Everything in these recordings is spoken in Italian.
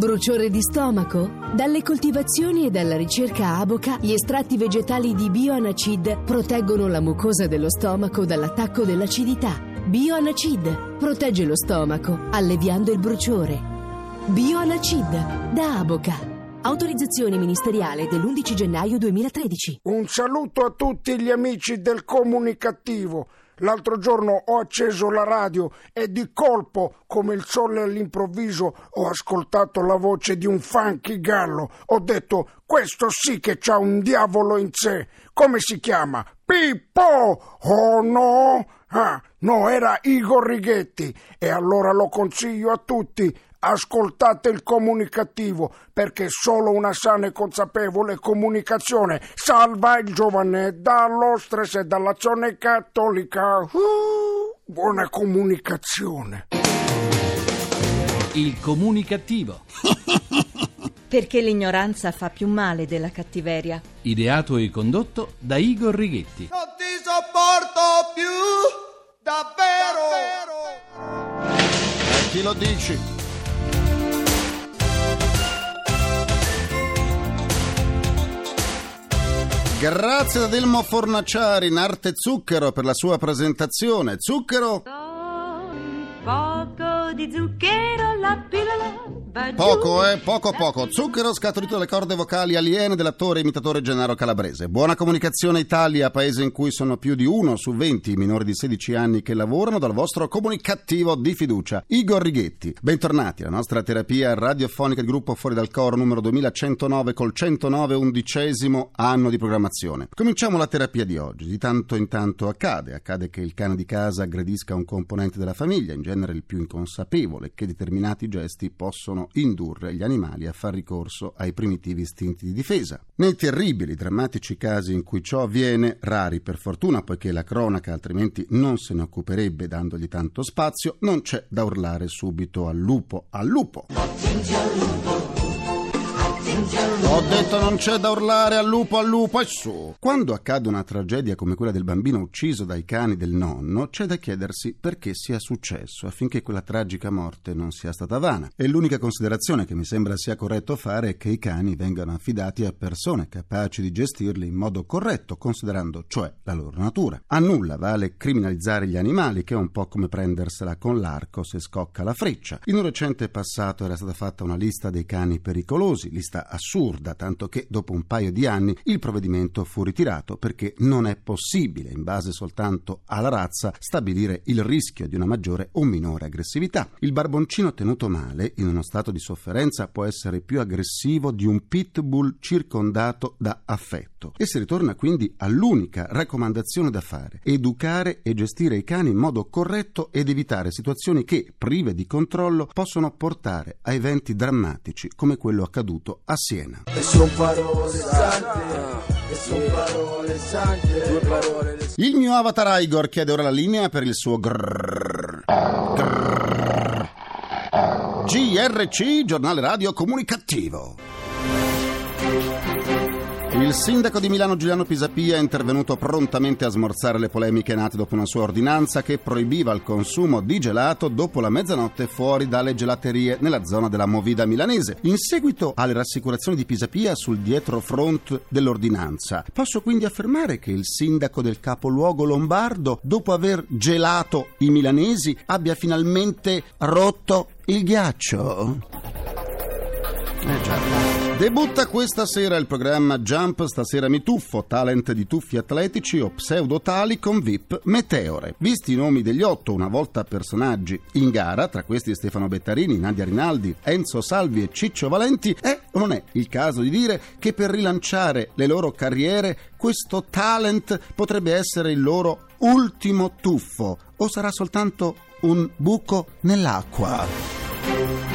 Bruciore di stomaco? Dalle coltivazioni e dalla ricerca Aboca, gli estratti vegetali di Bioanacid proteggono la mucosa dello stomaco dall'attacco dell'acidità. Bioanacid protegge lo stomaco, alleviando il bruciore. Bioanacid da Aboca. Autorizzazione ministeriale dell'11 gennaio 2013. Un saluto a tutti gli amici del comunicativo. L'altro giorno ho acceso la radio e di colpo, come il sole all'improvviso, ho ascoltato la voce di un funky gallo. Ho detto, questo sì che c'ha un diavolo in sé. Come si chiama? Pippo! Oh no! Ah, no, era Igor Righetti. E allora lo consiglio a tutti Ascoltate il comunicativo perché solo una sana e consapevole comunicazione salva il giovane dallo stress e dall'azione cattolica. Uh, buona comunicazione. Il comunicativo. Perché l'ignoranza fa più male della cattiveria. Ideato e condotto da Igor Righetti. Non ti sopporto più, davvero. A chi lo dici? Grazie ad Elmo Fornaciari in arte zucchero per la sua presentazione. Zucchero? Di zucchero, la pillola. Poco, eh, poco poco. Zucchero scaturito dalle corde vocali aliene dell'attore e imitatore Gennaro Calabrese. Buona comunicazione Italia, paese in cui sono più di uno su 20 minori di 16 anni che lavorano dal vostro comunicativo di fiducia. Igor Righetti. Bentornati alla nostra terapia radiofonica di gruppo Fuori dal Coro numero 2109 col 109 undicesimo anno di programmazione. Cominciamo la terapia di oggi. Di tanto in tanto accade. Accade che il cane di casa aggredisca un componente della famiglia, in genere il più inconsapevole, che determinati gesti possono indurre gli animali a far ricorso ai primitivi istinti di difesa. Nei terribili, drammatici casi in cui ciò avviene, rari per fortuna, poiché la cronaca altrimenti non se ne occuperebbe dandogli tanto spazio, non c'è da urlare subito al lupo, al lupo. Ho detto non c'è da urlare al lupo al lupo e su. Quando accade una tragedia come quella del bambino ucciso dai cani del nonno, c'è da chiedersi perché sia successo affinché quella tragica morte non sia stata vana. E l'unica considerazione che mi sembra sia corretto fare è che i cani vengano affidati a persone capaci di gestirli in modo corretto, considerando cioè la loro natura. A nulla vale criminalizzare gli animali, che è un po' come prendersela con l'arco se scocca la freccia. In un recente passato era stata fatta una lista dei cani pericolosi, lista assurda, tanto che dopo un paio di anni il provvedimento fu ritirato perché non è possibile, in base soltanto alla razza, stabilire il rischio di una maggiore o minore aggressività. Il barboncino tenuto male, in uno stato di sofferenza, può essere più aggressivo di un pitbull circondato da affetto. E si ritorna quindi all'unica raccomandazione da fare, educare e gestire i cani in modo corretto ed evitare situazioni che, prive di controllo, possono portare a eventi drammatici come quello accaduto a Siena. E son parole sante, e son parole sante, due parole le Il mio avatar Igor chiede ora la linea per il suo grrrr. Grrrr. GRC, giornale radio comunicativo. Il sindaco di Milano Giuliano Pisapia è intervenuto prontamente a smorzare le polemiche nate dopo una sua ordinanza che proibiva il consumo di gelato dopo la mezzanotte fuori dalle gelaterie nella zona della Movida milanese. In seguito alle rassicurazioni di Pisapia sul dietro front dell'ordinanza, posso quindi affermare che il sindaco del capoluogo lombardo, dopo aver gelato i milanesi, abbia finalmente rotto il ghiaccio? Eh già. Debutta questa sera il programma Jump Stasera mi tuffo, talent di tuffi atletici o pseudotali con VIP Meteore. Visti i nomi degli otto, una volta personaggi in gara, tra questi Stefano Bettarini, Nadia Rinaldi, Enzo Salvi e Ciccio Valenti, è o non è il caso di dire che per rilanciare le loro carriere questo talent potrebbe essere il loro ultimo tuffo o sarà soltanto un buco nell'acqua?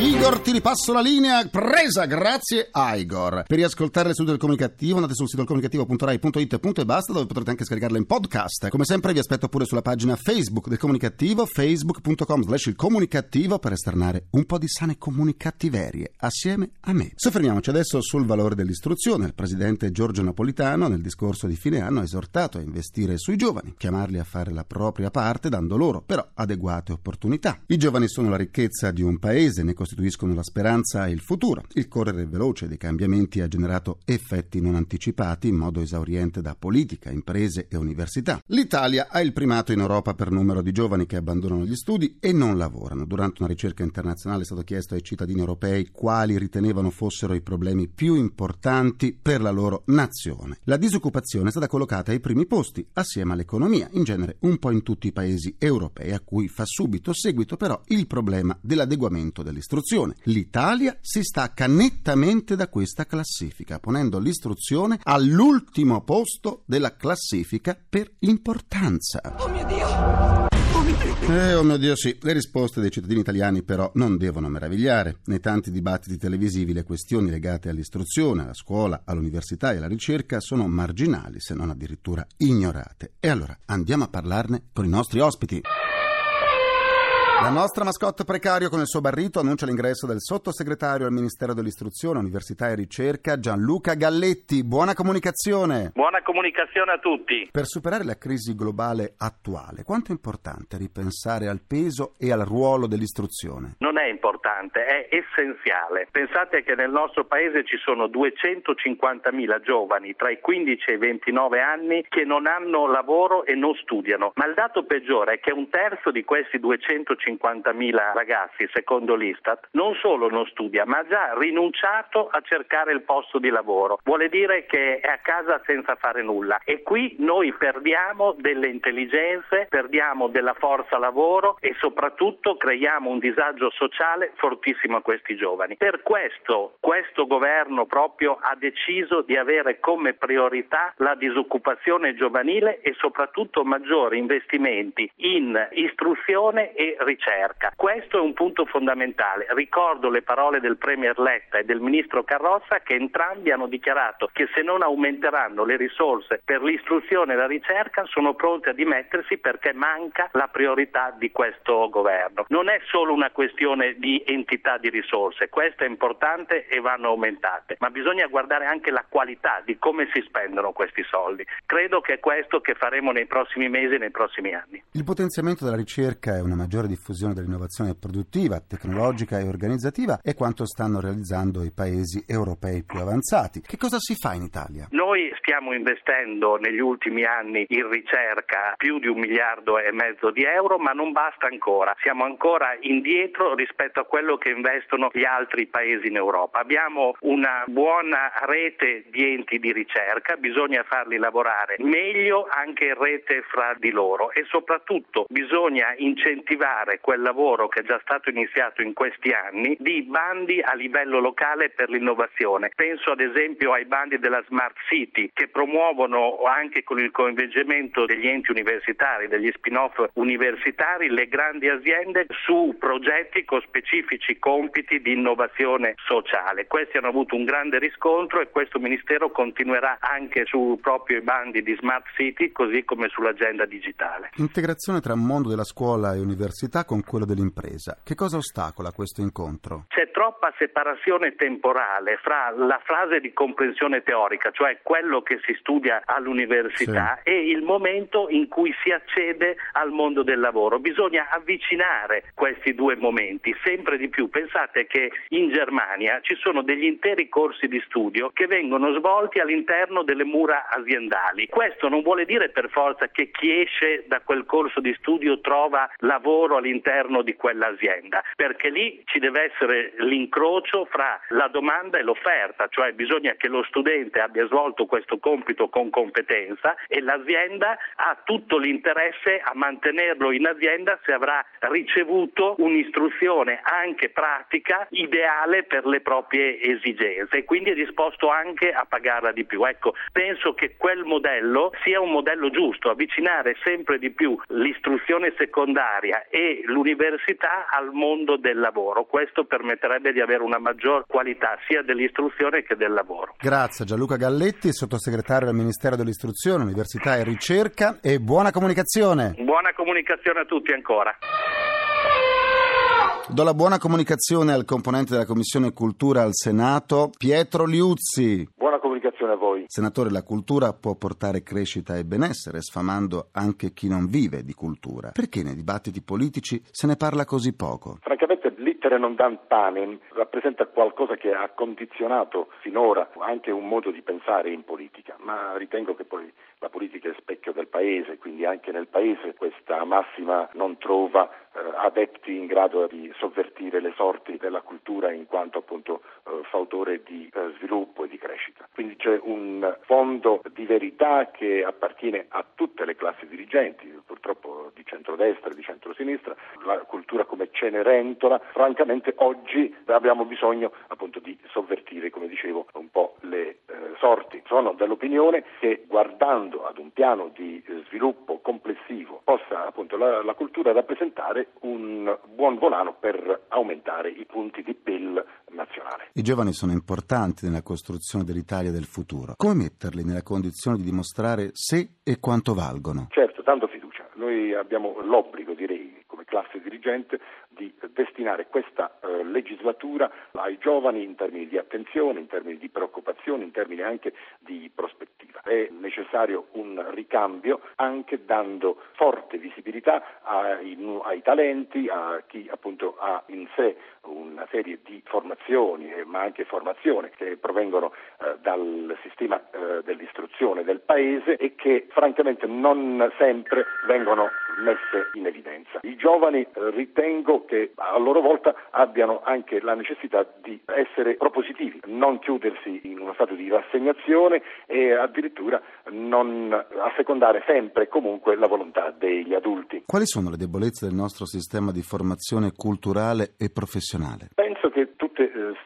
Igor, ti ripasso la linea. Presa, grazie a Igor. Per riascoltare le sedute del comunicativo andate sul sito comunicativo.rai.it e basta, dove potrete anche scaricarla in podcast. Come sempre vi aspetto pure sulla pagina Facebook del comunicativo, facebook.com slash il comunicativo per esternare un po' di sane comunicattiverie assieme a me. Soffermiamoci adesso sul valore dell'istruzione. Il presidente Giorgio Napolitano nel discorso di fine anno ha esortato a investire sui giovani, chiamarli a fare la propria parte dando loro però adeguate opportunità. I giovani sono la ricchezza di un paese paese, ne costituiscono la speranza e il futuro. Il correre veloce dei cambiamenti ha generato effetti non anticipati in modo esauriente da politica, imprese e università. L'Italia ha il primato in Europa per numero di giovani che abbandonano gli studi e non lavorano. Durante una ricerca internazionale è stato chiesto ai cittadini europei quali ritenevano fossero i problemi più importanti per la loro nazione. La disoccupazione è stata collocata ai primi posti, assieme all'economia, in genere un po' in tutti i paesi europei, a cui fa subito seguito però il problema dell'adeguamento dell'istruzione. L'Italia si stacca nettamente da questa classifica, ponendo l'istruzione all'ultimo posto della classifica per importanza. Oh mio Dio! Eh, oh mio Dio, sì. Le risposte dei cittadini italiani però non devono meravigliare. Nei tanti dibattiti televisivi le questioni legate all'istruzione, alla scuola, all'università e alla ricerca sono marginali, se non addirittura ignorate. E allora andiamo a parlarne con i nostri ospiti. La nostra mascotte precario con il suo barrito annuncia l'ingresso del sottosegretario al Ministero dell'Istruzione, Università e Ricerca Gianluca Galletti. Buona comunicazione. Buona comunicazione a tutti. Per superare la crisi globale attuale, quanto è importante ripensare al peso e al ruolo dell'istruzione? Non è importante, è essenziale. Pensate che nel nostro paese ci sono 250.000 giovani tra i 15 e i 29 anni che non hanno lavoro e non studiano, ma il dato peggiore è che un terzo di questi 250 150.000 ragazzi, secondo l'Istat, non solo non studia, ma ha già rinunciato a cercare il posto di lavoro. Vuole dire che è a casa senza fare nulla. E qui noi perdiamo delle intelligenze, perdiamo della forza lavoro e soprattutto creiamo un disagio sociale fortissimo a questi giovani. Per questo questo governo proprio ha deciso di avere come priorità la disoccupazione giovanile e soprattutto maggiori investimenti in istruzione e ricerca ricerca. Questo è un punto fondamentale. Ricordo le parole del Premier Letta e del Ministro Carrozza che entrambi hanno dichiarato che se non aumenteranno le risorse per l'istruzione e la ricerca sono pronti a dimettersi perché manca la priorità di questo governo. Non è solo una questione di entità di risorse, questo è importante e vanno aumentate, ma bisogna guardare anche la qualità di come si spendono questi soldi. Credo che è questo che faremo nei prossimi mesi e nei prossimi anni. Il potenziamento della ricerca e una maggiore diffusione diffusione dell'innovazione produttiva, tecnologica e organizzativa è quanto stanno realizzando i paesi europei più avanzati. Che cosa si fa in Italia? Noi stiamo investendo negli ultimi anni in ricerca più di un miliardo e mezzo di euro, ma non basta ancora. Siamo ancora indietro rispetto a quello che investono gli altri paesi in Europa. Abbiamo una buona rete di enti di ricerca, bisogna farli lavorare meglio anche in rete fra di loro e soprattutto bisogna incentivare fare quel lavoro che è già stato iniziato in questi anni di bandi a livello locale per l'innovazione. Penso ad esempio ai bandi della Smart City che promuovono anche con il coinvolgimento degli enti universitari, degli spin-off universitari, le grandi aziende su progetti con specifici compiti di innovazione sociale. Questi hanno avuto un grande riscontro e questo Ministero continuerà anche su proprio i bandi di Smart City così come sull'agenda digitale. Integrazione tra mondo della scuola e università università con quello dell'impresa. Che cosa ostacola questo incontro? C'è troppa separazione temporale fra la fase di comprensione teorica, cioè quello che si studia all'università, sì. e il momento in cui si accede al mondo del lavoro. Bisogna avvicinare questi due momenti sempre di più. Pensate che in Germania ci sono degli interi corsi di studio che vengono svolti all'interno delle mura aziendali. Questo non vuole dire per forza che chi esce da quel corso di studio trova lavoro all'interno all'interno di quell'azienda, perché lì ci deve essere l'incrocio fra la domanda e l'offerta, cioè bisogna che lo studente abbia svolto questo compito con competenza e l'azienda ha tutto l'interesse a mantenerlo in azienda se avrà ricevuto un'istruzione anche pratica ideale per le proprie esigenze e quindi è disposto anche a pagarla di più. Ecco, penso che quel modello sia un modello giusto, avvicinare sempre di più l'istruzione secondaria e l'università al mondo del lavoro. Questo permetterebbe di avere una maggior qualità sia dell'istruzione che del lavoro. Grazie Gianluca Galletti, sottosegretario del Ministero dell'Istruzione, Università e Ricerca e buona comunicazione. Buona comunicazione a tutti ancora. Do la buona comunicazione al componente della Commissione Cultura al Senato, Pietro Liuzzi. Comunicazione a voi. Senatore, la cultura può portare crescita e benessere, sfamando anche chi non vive di cultura. Perché nei dibattiti politici se ne parla così poco? Francamente l'ittere non dan panem rappresenta qualcosa che ha condizionato finora anche un modo di pensare in politica, ma ritengo che poi la politica è specchio del paese, quindi anche nel paese questa massima non trova eh, adepti in grado di sovvertire le sorti della cultura in quanto appunto eh, fautore di eh, sviluppo e di crescita. Quindi c'è un fondo di verità che appartiene a tutte le classi dirigenti, purtroppo di centrodestra e di centrosinistra, la cultura come cenerentola, francamente oggi abbiamo bisogno appunto di sovvertire, come dicevo, un po' le eh, sorti. Sono dell'opinione che guardando ad un piano di eh, sviluppo complessivo possa appunto la, la cultura rappresentare un buon volano per aumentare i punti di PIL nazionale. I giovani sono importanti nella costruzione dell'Italia del futuro. Come metterli nella condizione di dimostrare se e quanto valgono? Certo, fiducia. Noi abbiamo l'obbligo, direi, come classe dirigente, di destinare questa eh, legislatura ai giovani in termini di attenzione, in termini di preoccupazione, in termini anche di prospettiva. È necessario un ricambio anche dando forte visibilità ai, ai talenti, a chi appunto ha in sé una serie di formazioni, eh, ma anche formazione che provengono eh, dal sistema eh, dell'istruzione del Paese e che francamente non sempre vengono messe in evidenza. I giovani eh, ritengo che a loro volta abbiano anche la necessità di essere propositivi, non chiudersi in uno stato di rassegnazione e addirittura non assecondare sempre e comunque la volontà degli adulti. Quali sono le debolezze del nostro sistema di formazione culturale e professionale? Penso che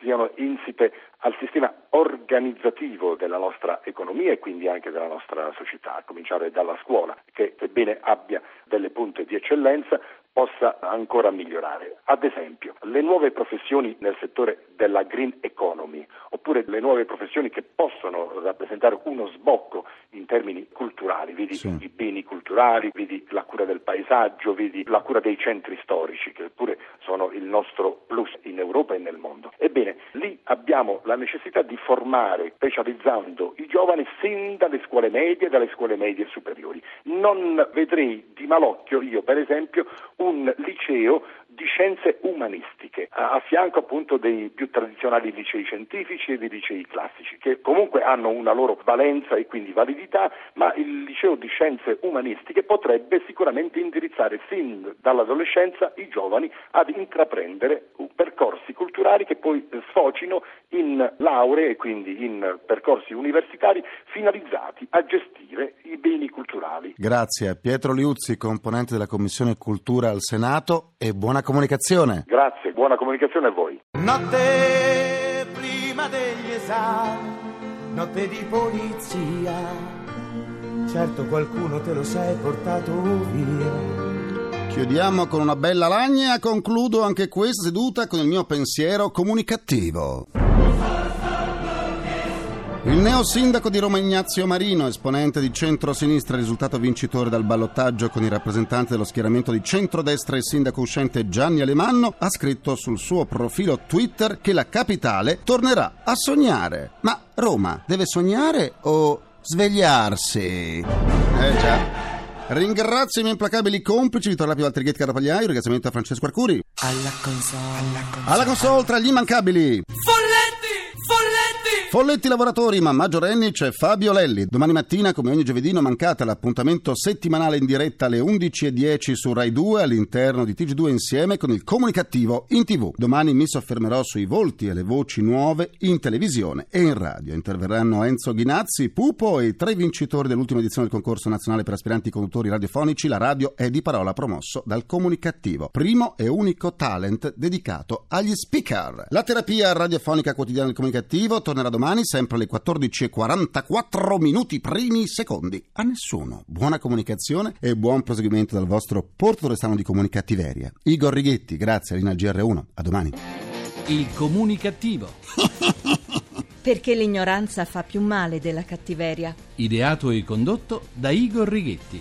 siano insite al sistema organizzativo della nostra economia e quindi anche della nostra società, a cominciare dalla scuola, che sebbene abbia delle punte di eccellenza, possa ancora migliorare. Ad esempio, le nuove professioni nel settore della green economy, oppure le nuove professioni che possono rappresentare uno sbocco in termini culturali, vedi sì. i beni culturali, vedi la cura del paesaggio, vedi la cura dei centri storici, che pure sono il nostro plus in Europa e nel mondo. Ebbene, lì abbiamo la necessità di formare, specializzando i giovani sin dalle scuole medie e dalle scuole medie superiori. Non vedrei di malocchio io, per esempio, un liceo di scienze umanistiche, a, fianco appunto dei più tradizionali licei scientifici e dei licei classici, che comunque hanno una loro valenza e quindi validità, ma il liceo di scienze umanistiche potrebbe sicuramente indirizzare sin dall'adolescenza i giovani ad intraprendere percorsi culturali che poi sfocino in lauree e quindi in percorsi universitari finalizzati a gestire i beni culturali. Grazie Pietro Liuzzi, componente della Commissione Cultura al Senato e buona comunicazione. Grazie, buona comunicazione a voi. Notte prima degli esami, notte di polizia. Certo qualcuno te lo sei portato via. Chiudiamo con una bella lagna, concludo anche questa seduta con il mio pensiero comunicativo. Il neo sindaco di Roma Ignazio Marino, esponente di centro-sinistra, risultato vincitore dal ballottaggio con i rappresentanti dello schieramento di centrodestra e il sindaco uscente Gianni Alemanno, ha scritto sul suo profilo Twitter che la capitale tornerà a sognare. Ma Roma deve sognare o svegliarsi? Eh già. Ringrazio i miei implacabili complici, Vittorio Lapio Altrighetti Carapagliaio, ringraziamento a Francesco Arcuri. Alla console. Alla console, Alla console tra gli immancabili. Folletti lavoratori, ma maggiorenni c'è Fabio Lelli. Domani mattina, come ogni giovedì, non mancate l'appuntamento settimanale in diretta alle 11.10 su Rai 2 all'interno di TG2 insieme con il comunicativo in TV. Domani mi soffermerò sui volti e le voci nuove in televisione e in radio. Interverranno Enzo Ghinazzi, Pupo e i tre vincitori dell'ultima edizione del concorso nazionale per aspiranti conduttori radiofonici. La radio è di parola promosso dal comunicativo. Primo e unico talent dedicato agli speaker. La terapia radiofonica quotidiana del comunicativo tornerà domani domani, sempre alle 14.44 minuti primi secondi. A nessuno. Buona comunicazione e buon proseguimento dal vostro Porto Restano di Comunicattiveria. Igor Righetti, grazie Alina GR1. A domani. Il comunicativo. Perché l'ignoranza fa più male della cattiveria. Ideato e condotto da Igor Righetti.